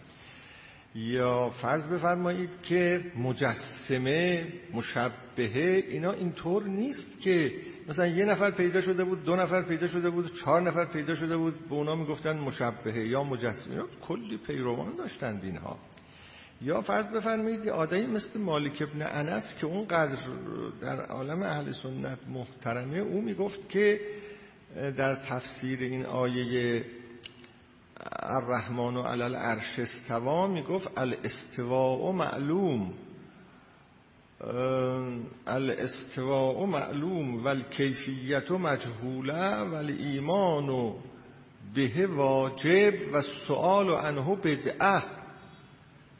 یا فرض بفرمایید که مجسمه مشبهه اینا اینطور نیست که مثلا یه نفر پیدا شده بود دو نفر پیدا شده بود چهار نفر پیدا شده بود به اونا می‌گفتن مشبهه یا مجسمه اینا کلی پیروان داشتند اینها یا فرض بفرمایید یه آدمی مثل مالک ابن انس که اونقدر در عالم اهل سنت محترمه او می‌گفت که در تفسیر این آیه الرحمن و علال عرش استوا می‌گفت الاستواء معلوم. الاستواء معلوم والکیفیت مجهوله والایمان به واجب و سؤال عنه بدعه.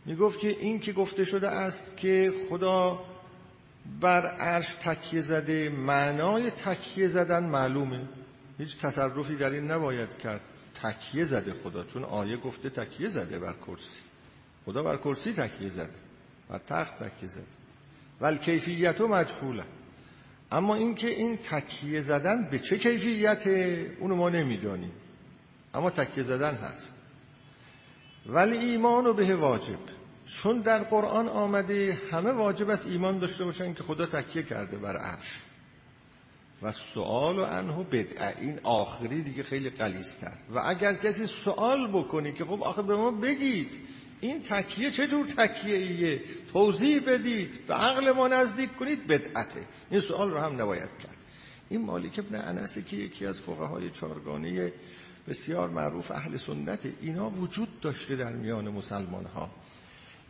می‌گفت که این که گفته شده است که خدا بر عرش تکیه زده معنای تکیه زدن معلومه. هیچ تصرفی در این نباید کرد. تکیه زده خدا چون آیه گفته تکیه زده بر کرسی. خدا بر کرسی تکیه زده بر تخت تکیه زده. ول کیفیت و مجهوله. اما اینکه این تکیه زدن به چه کیفیت اونو ما نمی‌دانیم. اما تکیه زدن هست. ولی ایمان و به واجب. چون در قرآن آمده همه واجب است ایمان داشته باشن که خدا تکیه کرده بر عرش. و سوال و انهو بدعه. این آخری دیگه خیلی قلیستر و اگر کسی سوال بکنی که خب آخه به ما بگید. این تکیه چجور تکیه ایه توضیح بدید به عقل ما نزدیک کنید بدعته. این سوال رو هم نباید کرد. این مالک ابن انسه که یکی از فقهای چارگانه بسیار معروف اهل سنت اینا وجود داشته در میان مسلمان ها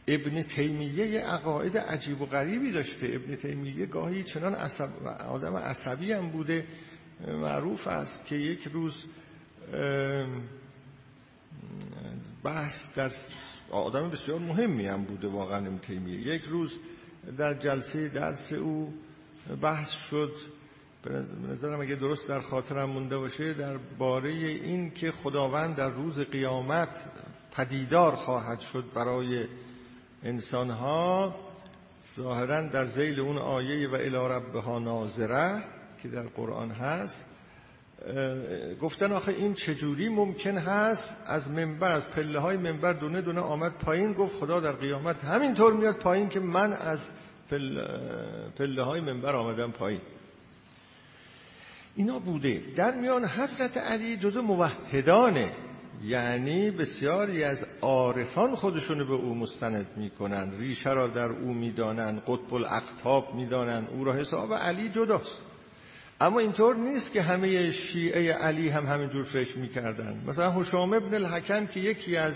ابن تیمیه عقاید عجیب و غریبی داشته. ابن تیمیه گاهی چنان عصب آدم عصبی هم بوده. معروف است که یک روز بحث در آدم بسیار مهمی هم بوده واقعا ابن تیمیه یک روز در جلسه درس او بحث شد. به نظرم اگه درست در خاطرم مونده باشه در باره این که خداوند در روز قیامت پدیدار خواهد شد برای انسانها ظاهرا در زیل اون آیه و الی ربها ناظره که در قرآن هست گفتن آخه این چجوری ممکن هست؟ از منبر از پله های منبر دونه دونه آمد پایین گفت خدا در قیامت همینطور میاد پایین که من از پله های منبر آمدم پایین. اینا بوده. در میان حضرت علی جزو موحدانه. یعنی بسیاری از عارفان خودشونو به او مستند می‌کنن. ریشه را در او می‌دانن قطب الاقتاب می‌دانن. او را حساب علی جداست. اما اینطور نیست که همه شیعه علی هم همینجور فکر می‌کردن. مثلا حشام ابن الحکم که یکی از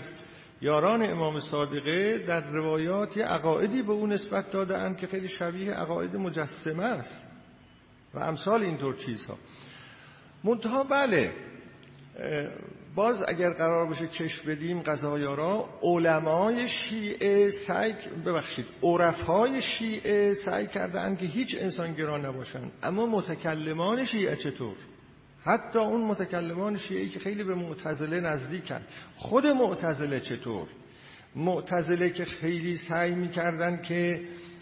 یاران امام صادقه در روایات یه عقایدی به او نسبت دادن که خیلی شبیه عقاید مجسمه است. و امثال اینطور چیزها. منتها بله باز اگر قرار باشه کش بدیم قضایارا علمای شیعه سعی ببخشید عرفهای شیعه سعی کردن که هیچ انسان گران نباشن اما متکلمان شیعه چطور؟ حتی اون متکلمان شیعه که خیلی به معتزله نزدیکن خود معتزله چطور؟ معتزله که خیلی سعی می‌کردن که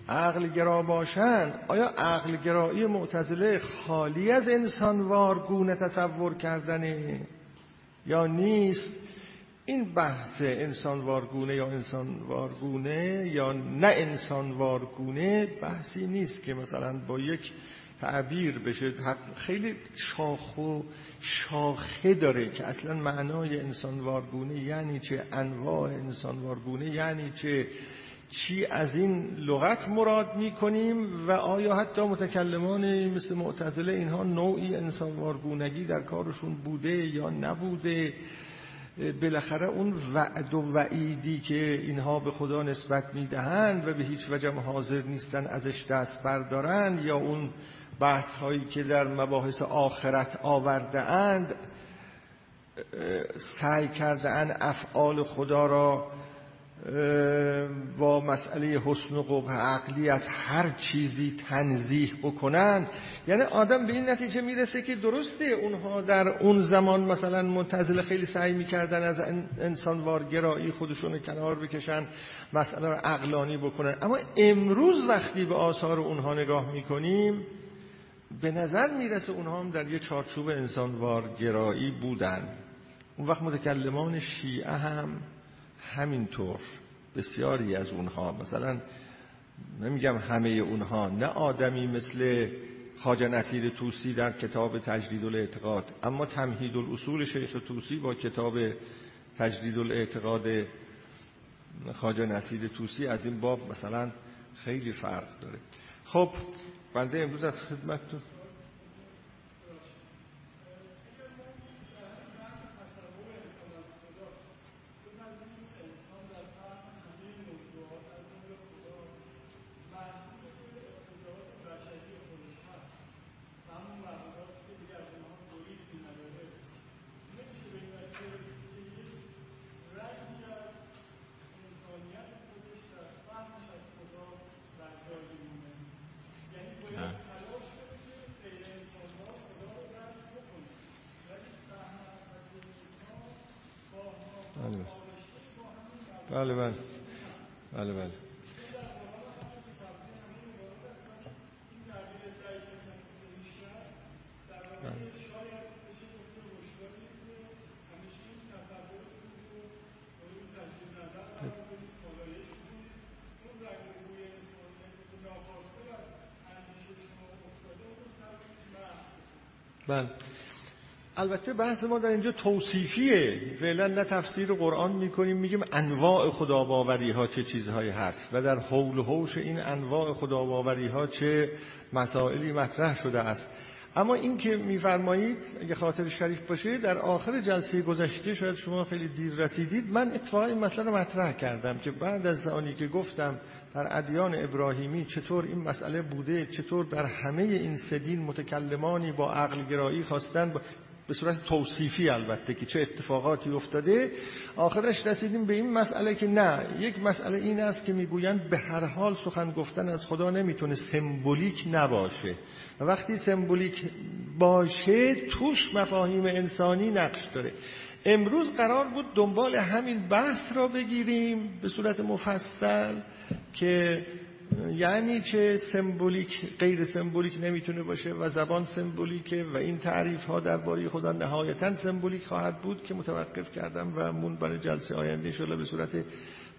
عقل گرا باشن آیا عقل گرایی معتزله خالی از انسان وارگونه تصور کردنه؟ یا نیست این بحث انسان وارگونه یا انسان وارگونه یا نه انسان وارگونه بحثی نیست که مثلا با یک تعبیر بشه. خیلی شاخ و شاخه داره که اصلا معنای انسان وارگونه یعنی چه؟ انواع انسان وارگونه یعنی چه؟ چی از این لغت مراد می کنیم و آیا حتی متکلمان مثل معتزله اینها نوعی انسانوارگونگی در کارشون بوده یا نبوده؟ بالاخره اون وعد و وعیدی که اینها به خدا نسبت می‌دهند و به هیچ وجه حاضر نیستن ازش دست بردارن یا اون بحث هایی که در مباحث آخرت آورده اند سعی کرده افعال خدا را با مسئله حسن و قبح عقلی از هر چیزی تنزیح بکنن. یعنی آدم به این نتیجه می‌رسه که درسته اونها در اون زمان مثلا منتظل خیلی سعی می‌کردن از انسان وارگرایی خودشون کنار بکشن مسئله رو عقلانی بکنن. اما امروز وقتی به آثار اونها نگاه می‌کنیم به نظر می‌رسه اونها هم در یه چارچوب انسان وارگرایی بودن. اون وقت متکلمان شیعه هم همینطور بسیاری از اونها مثلا نمیگم همه اونها نه آدمی مثل خاجه نصیر توسی در کتاب تجدید الاعتقاد اما تمهید الاصول شیخ توسی با کتاب تجدید الاعتقاد خاجه نصیر توسی از این باب مثلا خیلی فرق داره. خب بنده امروز از خدمتتون بله بله. بله بله. بله. البته بحث ما در اینجا توصیفیه. فعلا نه تفسیر قرآن می‌کنیم میگیم انواع خداباوری ها چه چیزهایی هست و در حول و حوش این انواع خداباوری ها چه مسائلی مطرح شده است. اما این که میفرمایید اگه خاطر شریف باشه در آخر جلسه گذشته شاید شما خیلی دیر رسیدید. من اتفاقا این مسئله رو مطرح کردم که بعد از آنی که گفتم در ادیان ابراهیمی چطور این مسئله بوده چطور در همه این سدین متکلمانی با عقل گرایی خواستن به صورت توصیفی البته که چه اتفاقاتی افتاده. آخرش رسیدیم به این مسئله که نه یک مسئله این است که می‌گویند به هر حال سخن گفتن از خدا نمی‌تونه سمبولیک نباشه. و وقتی سمبولیک باشه توش مفاهیم انسانی نقش داره. امروز قرار بود دنبال همین بحث را بگیریم به صورت مفصل که یعنی چه سمبولیک غیر سمبولیک نمی‌تونه باشه و زبان سمبولیکه و این تعریف ها درباره خدا نهایتا سمبولیک خواهد بود که متوقف کردم و مون برای جلسه آینده شده به صورت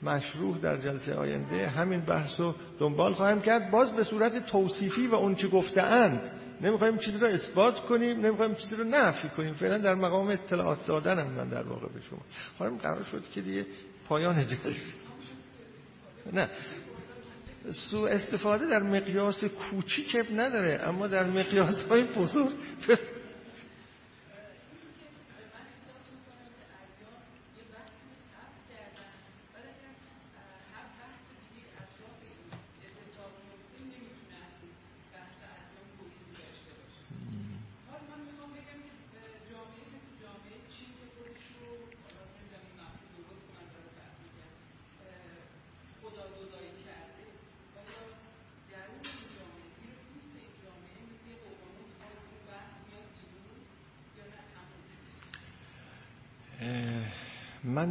مشروع در جلسه آینده همین بحث رو دنبال خواهم کرد. باز به صورت توصیفی و اون چی گفتهاند. نمی‌خوایم چیزی رو اثبات کنیم نمی‌خوایم چیزی رو نفی کنیم. فعلا در مقام اطلاعات دادنم من در واقع به شما. خواهیم قرار شد که دیگه پایان جلسه. نه. سو استفاده در مقیاس کوچیک نداره اما در مقیاس های بزرگ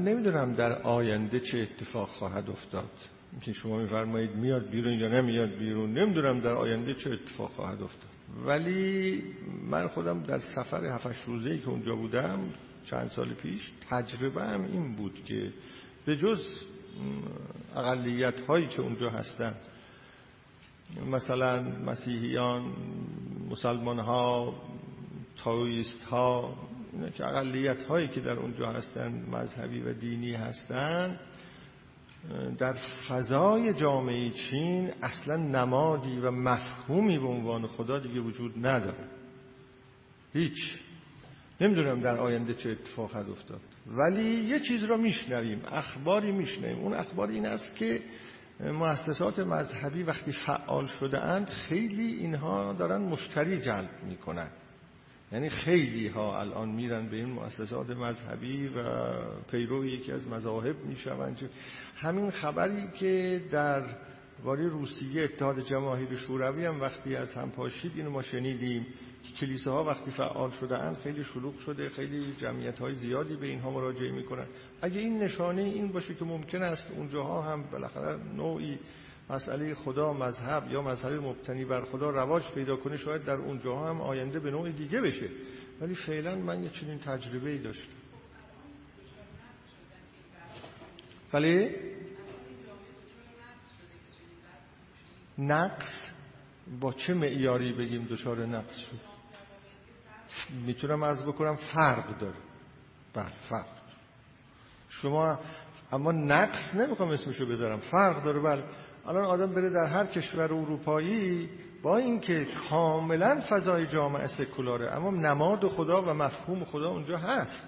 نمی‌دونم در آینده چه اتفاق خواهد افتاد. که شما میفرمایید میاد بیرون یا نمیاد بیرون نمی‌دونم در آینده چه اتفاق خواهد افتاد. ولی من خودم در سفر هفتش روزه ای که اونجا بودم چند سال پیش تجربه هم این بود که به جز اقلیت هایی که اونجا هستن مثلا مسیحیان مسلمان ها تاویست ها که اقلیت هایی که در اونجا هستن مذهبی و دینی هستن در فضای جامعه چین اصلا نمادی و مفهومی به عنوان خدا دیگه وجود نداره. هیچ. نمی‌دونم در آینده چه اتفاق خواهد افتاد. ولی یه چیز رو میشنویم اخباری میشنویم. اون اخبار این است که مؤسسات مذهبی وقتی فعال شده اند خیلی اینها دارن مشتری جلب می‌کنن. یعنی خیلی ها الان میرن به این مؤسسات مذهبی و پیرو یکی از مذاهب می‌شوند. همین خبری که در واری روسیه اتحاد جماهیر شوروی هم وقتی از هم پاشید اینو ما شنیدیم که کلیسه ها وقتی فعال شده اند خیلی شلوغ شده خیلی جمعیت های زیادی به اینها مراجعه می‌کنن. اگه این نشانه این باشه که ممکن است اونجاها هم بالاخره نوعی مسئله خدا مذهب یا مذهب مبتنی بر خدا رواج پیدا کنه شاید در اونجا هم آینده به نوع دیگه بشه. ولی فعلا من یه چنین تجربه ای داشتم. ولی نقص؟ با چه معیاری بگیم دچار نقص شد؟ می‌تونم از بکنم فرق داره. بله فرق شما اما نقص نمی‌خوام اسمشو بذارم. فرق داره بله. الان آدم بره در هر کشور اروپایی با اینکه کاملا فضای جامعه سکولاره اما نماد خدا و مفهوم خدا اونجا هست.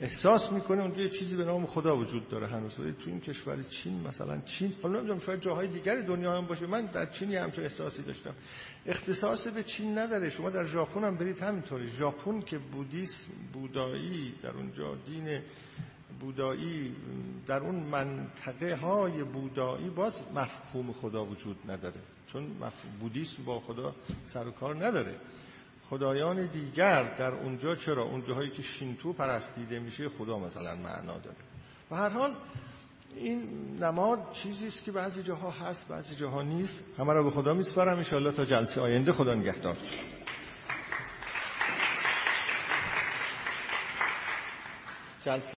احساس می‌کنه اونجا یه چیزی به نام خدا وجود داره هنوز. تو این کشور چین مثلا چین حالا نمی‌دونم شاید جاهای دیگر دنیا هم باشه. من در چین همچون احساسی داشتم. اختصاص به چین نداره. شما در ژاپن هم برید همینطوری. ژاپن که بودیسم بودایی در اونجا دین بودایی در اون منطقه های بودایی باز مفهوم خدا وجود نداره. چون بودیسم با خدا سر و کار نداره. خدایان دیگر در اونجا چرا؟ اونجاهایی که شینتو پرستیده میشه خدا مثلا معنا داره. و هر حال این نماد چیزی است که بعضی جاها هست بعضی جاها نیست. همه را به خدا میسپارم. ان تا جلسه آینده خدا نگهدار. جلسه